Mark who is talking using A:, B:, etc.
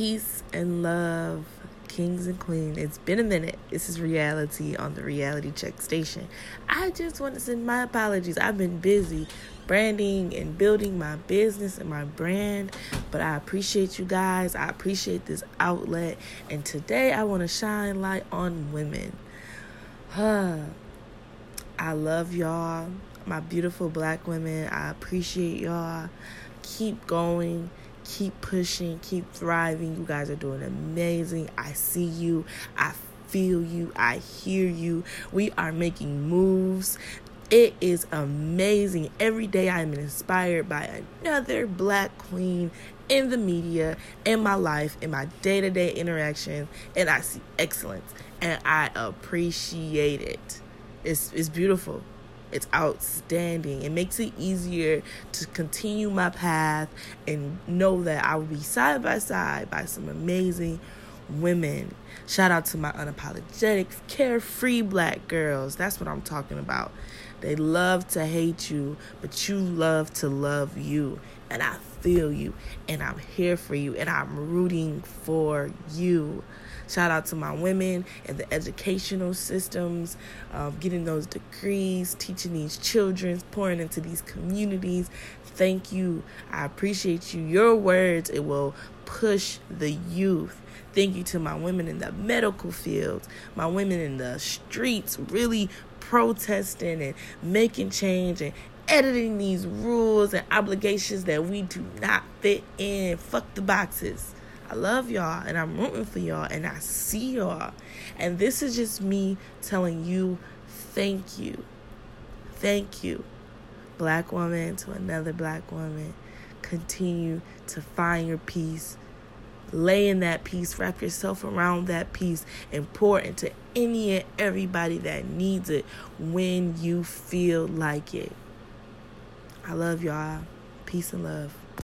A: Peace and love, kings and queens. It's been a minute. This is reality on the reality check station. I just want to send my apologies. I've been busy branding and building my business and my brand, but I appreciate you guys. I appreciate this outlet. And today I want to shine light on women. Huh. I love y'all, my beautiful black women. I appreciate y'all. Keep going keep pushing, keep thriving. You guys are doing amazing. I see you. I feel you. I hear you. We are making moves. It is amazing. Every day I am inspired by another black queen in the media, in my life, in my day to day interactions, and I see excellence and I appreciate it. It's, it's beautiful. It's outstanding. It makes it easier to continue my path and know that I will be side by side by some amazing women. Shout out to my unapologetic, carefree black girls. That's what I'm talking about. They love to hate you, but you love to love you. And I feel you, and I'm here for you, and I'm rooting for you. Shout out to my women and the educational systems, um, getting those degrees, teaching these children, pouring into these communities. Thank you. I appreciate you. Your words, it will push the youth. Thank you to my women in the medical field, my women in the streets, really protesting and making change and editing these rules and obligations that we do not fit in. Fuck the boxes. I love y'all and I'm rooting for y'all and I see y'all. And this is just me telling you thank you. Thank you, black woman, to another black woman. Continue to find your peace. Lay in that peace, wrap yourself around that peace, and pour into any and everybody that needs it when you feel like it. I love y'all. Peace and love.